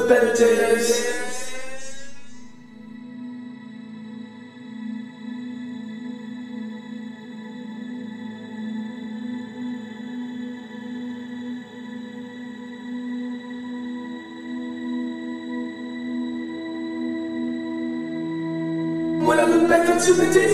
the better days. When I look back into the days,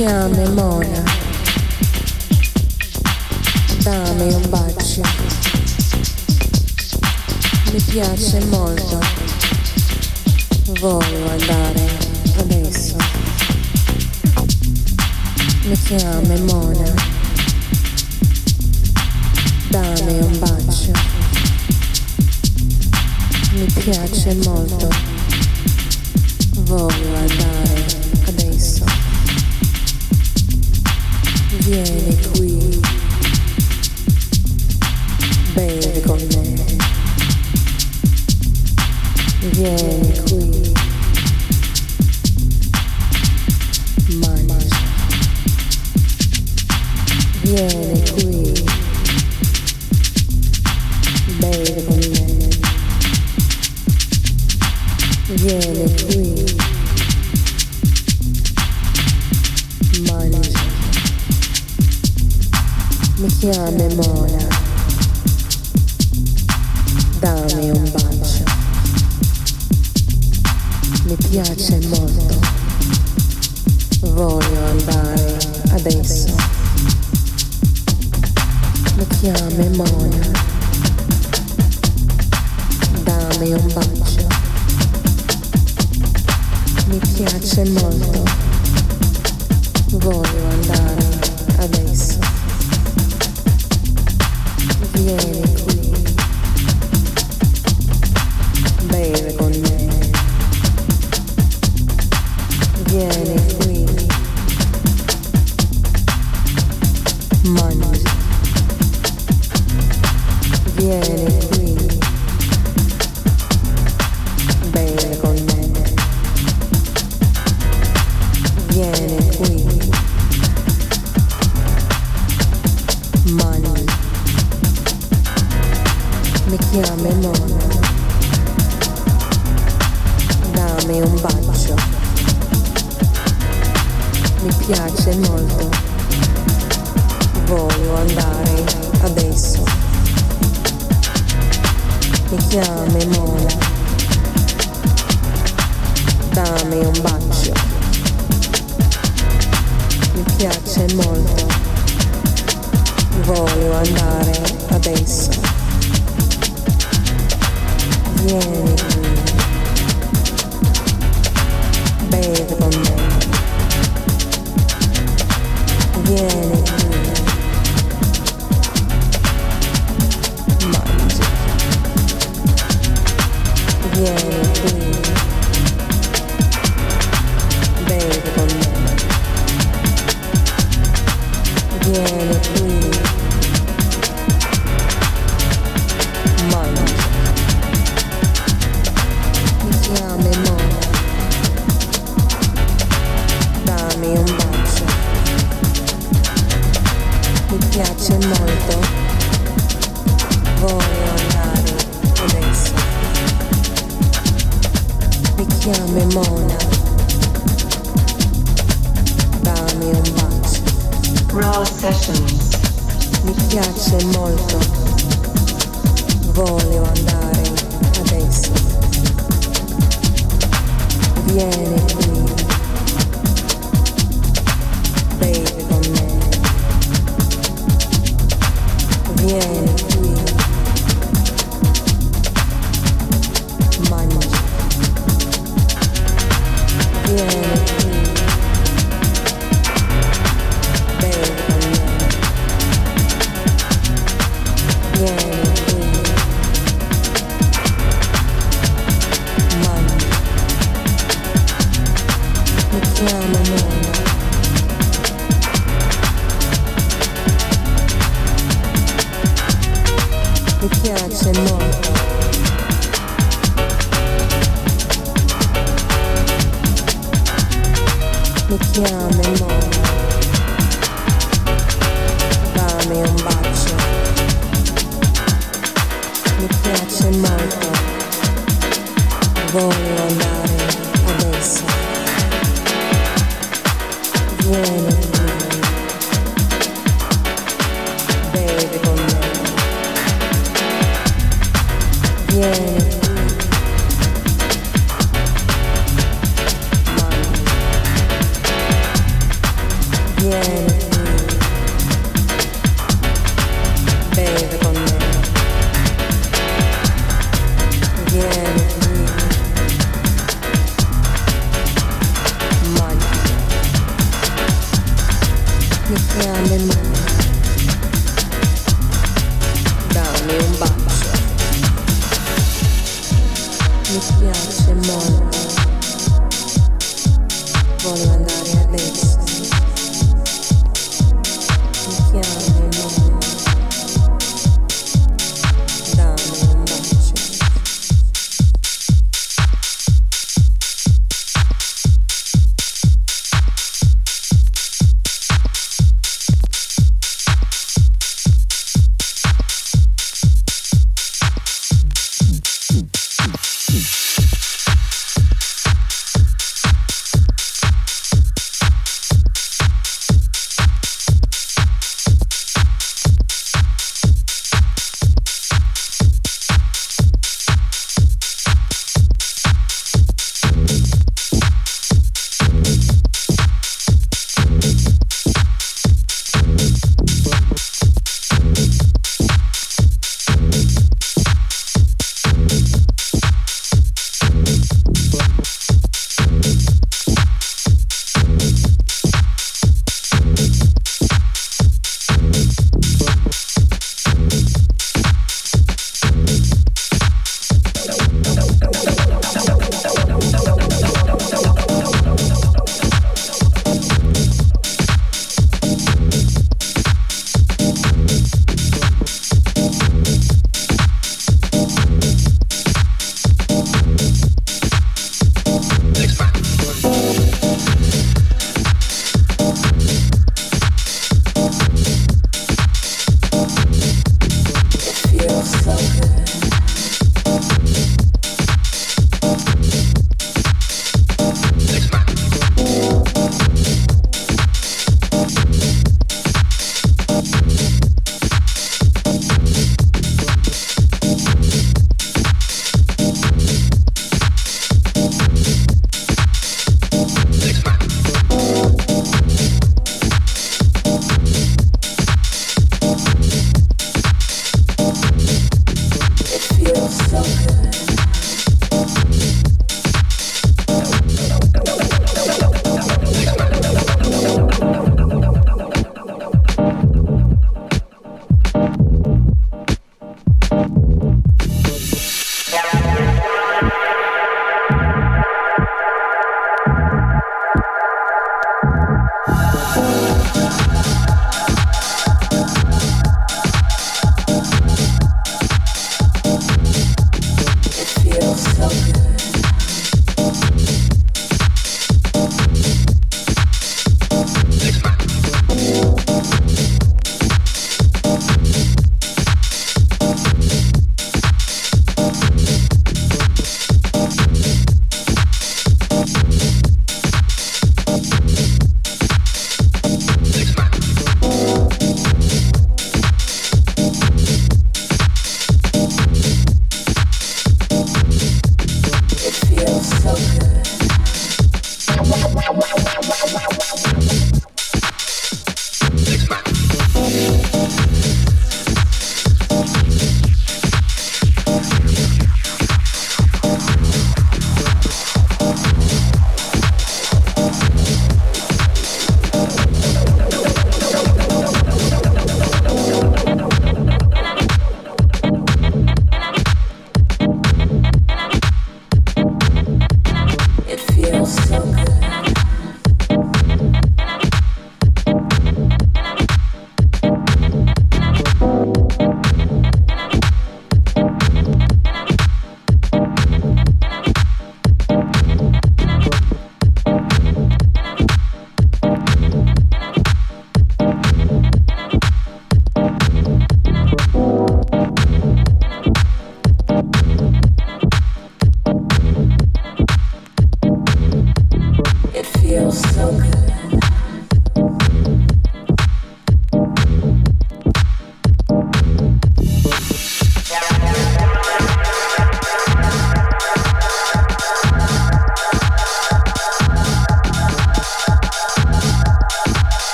chiami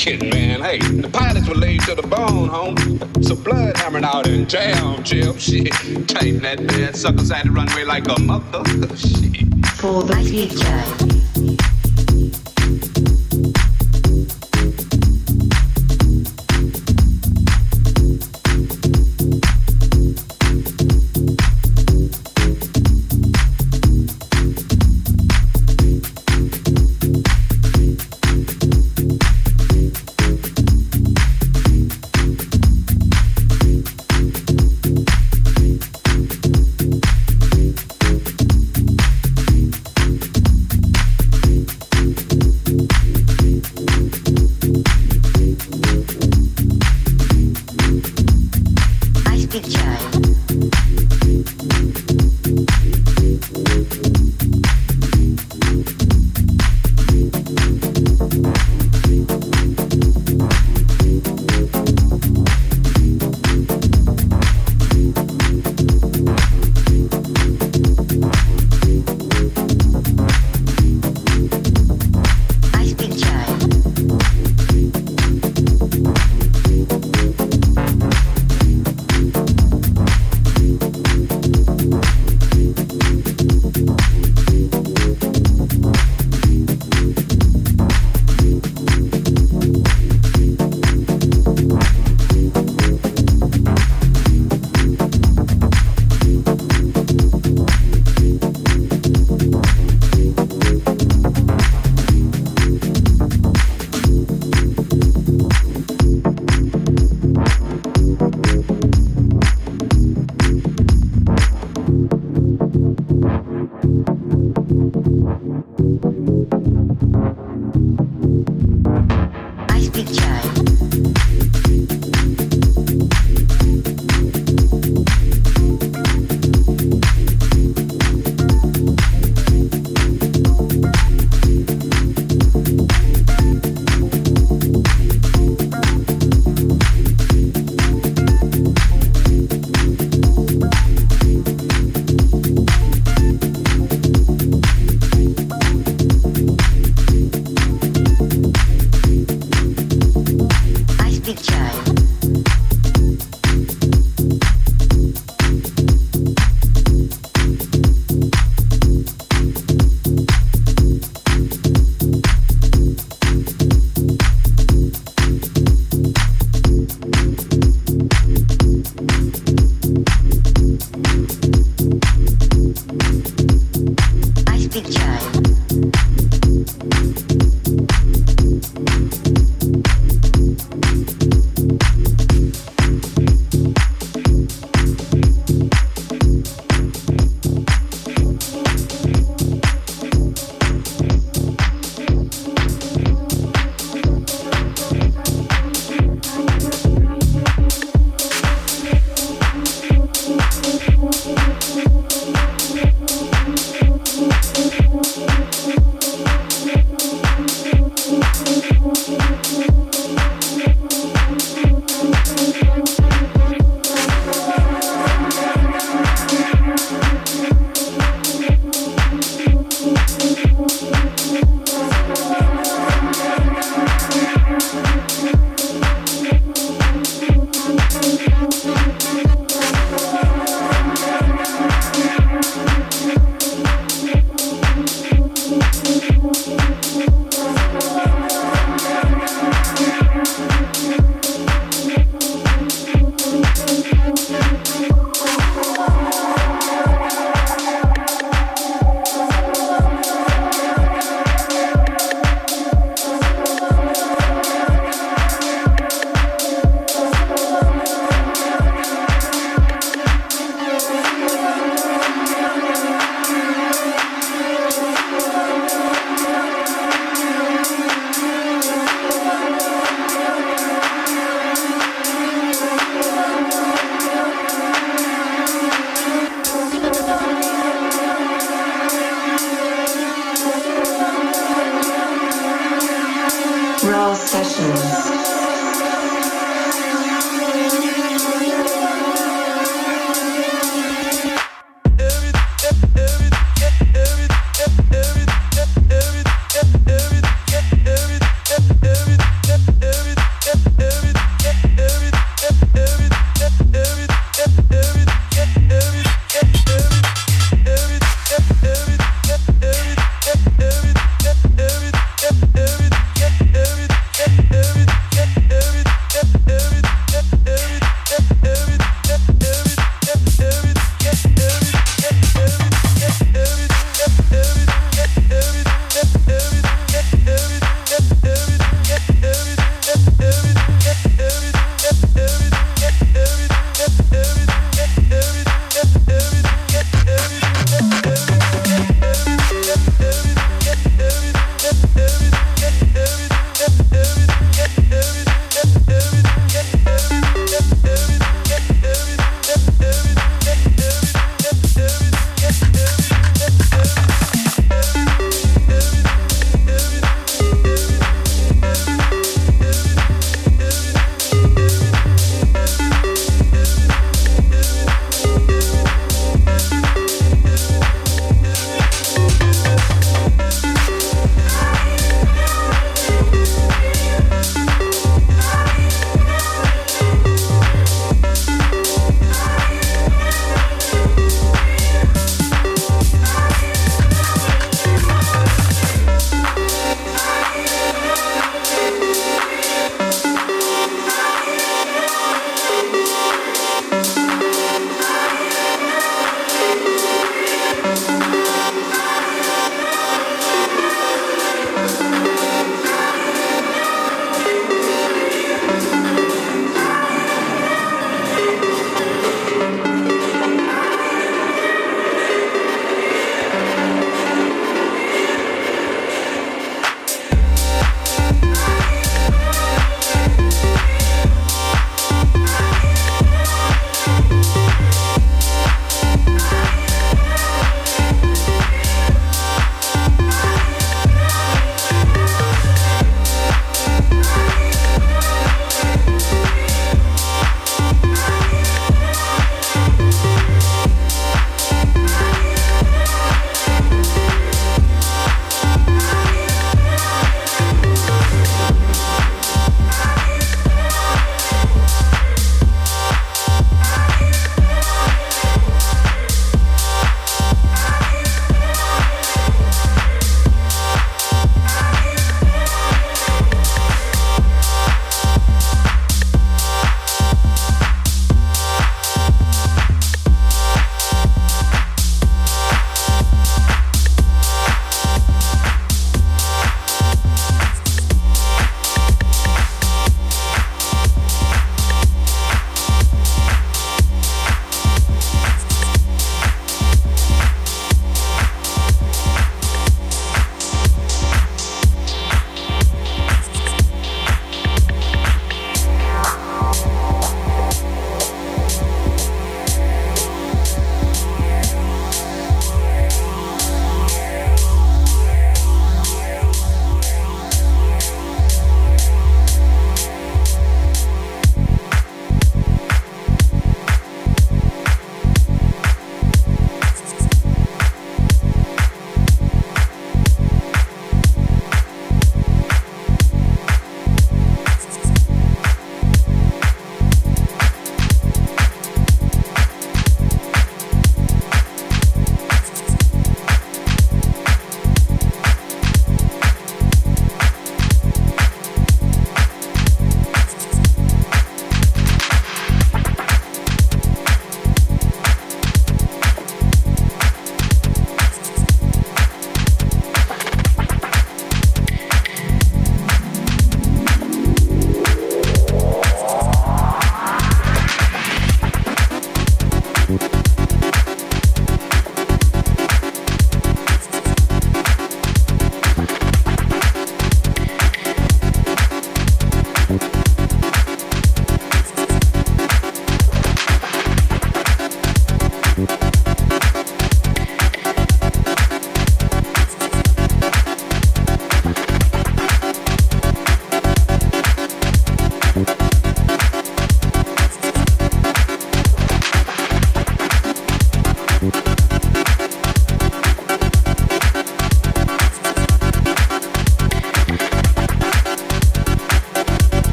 freaking, man. Hey, the pilots were laid to the bone, home. So blood hammering out in jam, Jim. Shit, tighten that bad sucker side the runway like a mother. Shit. For the future.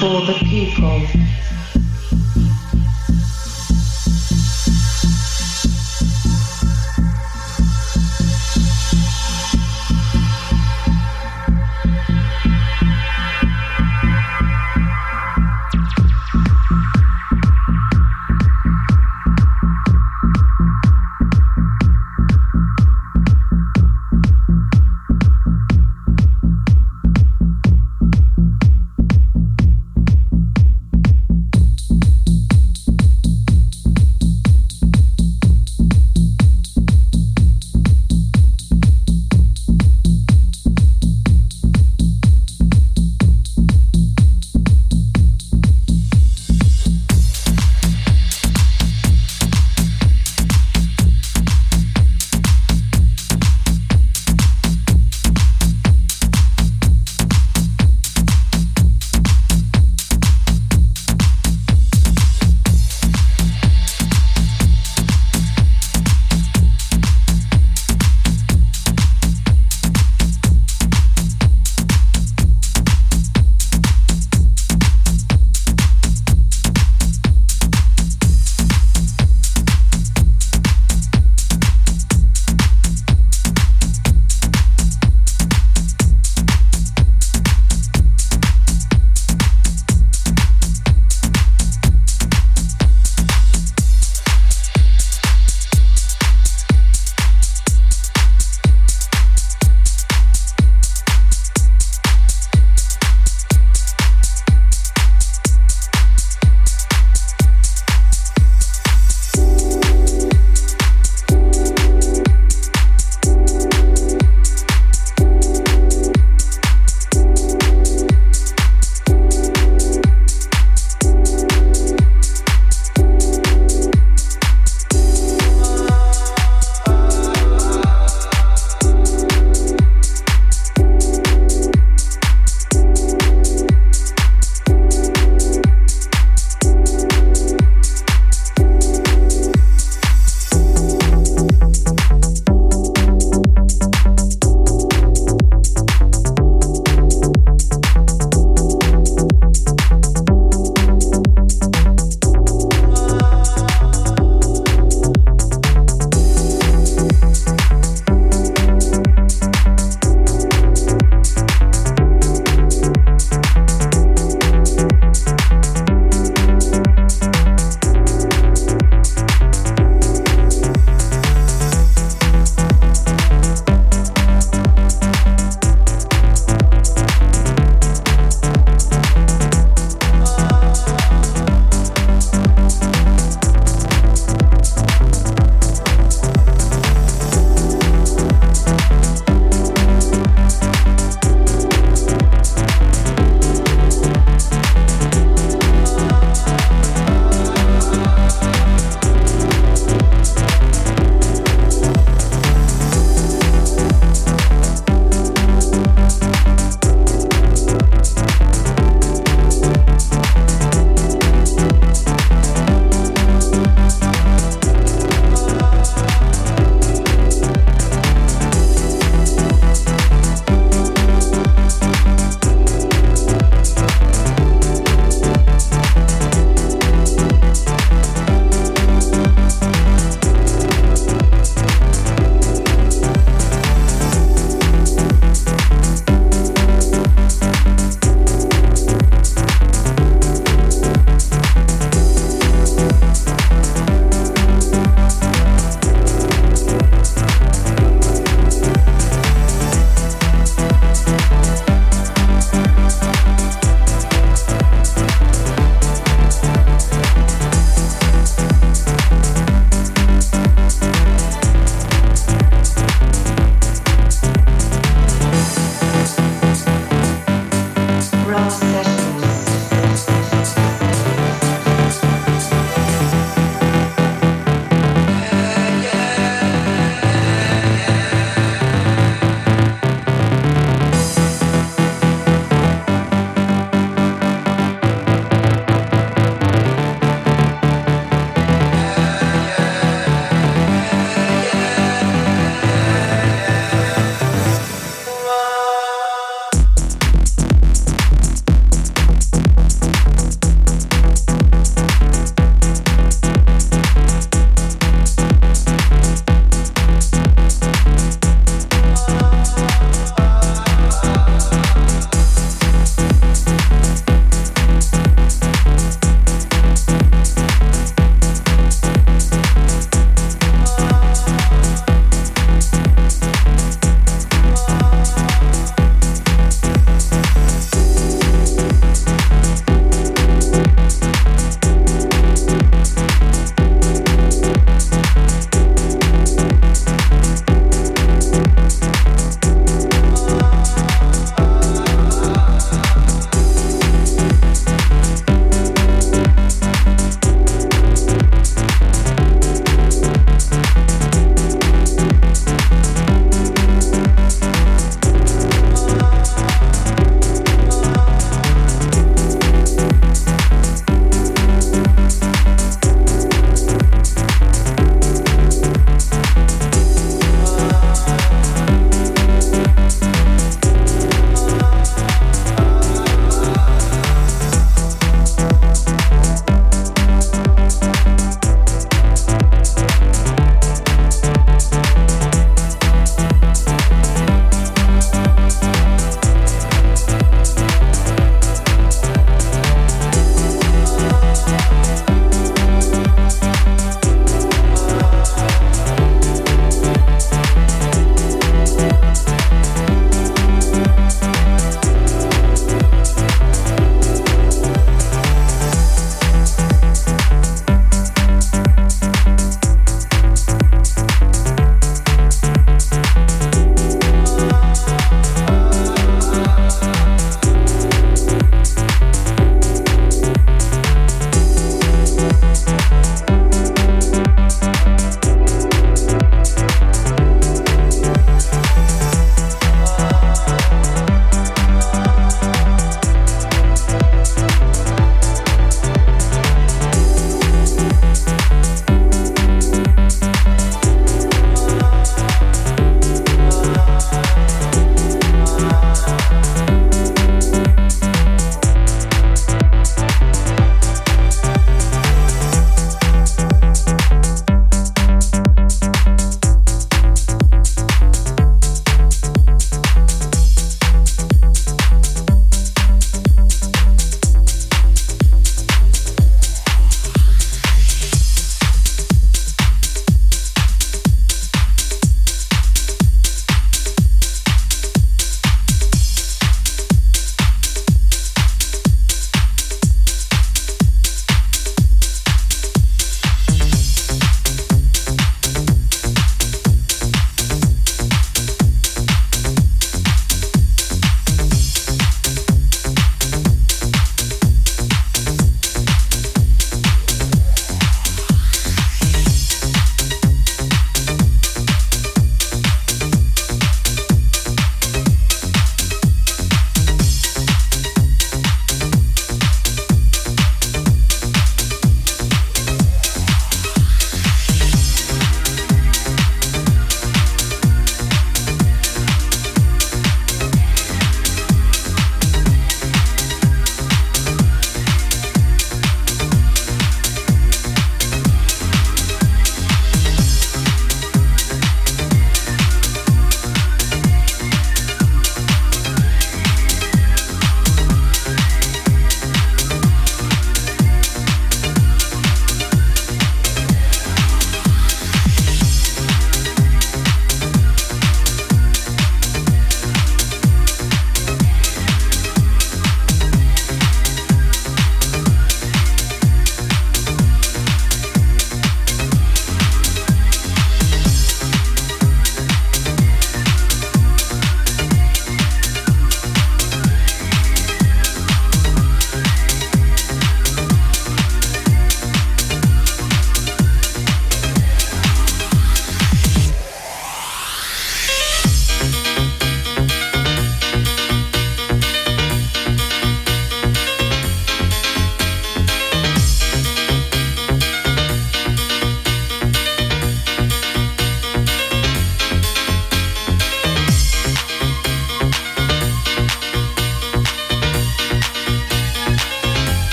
For the people.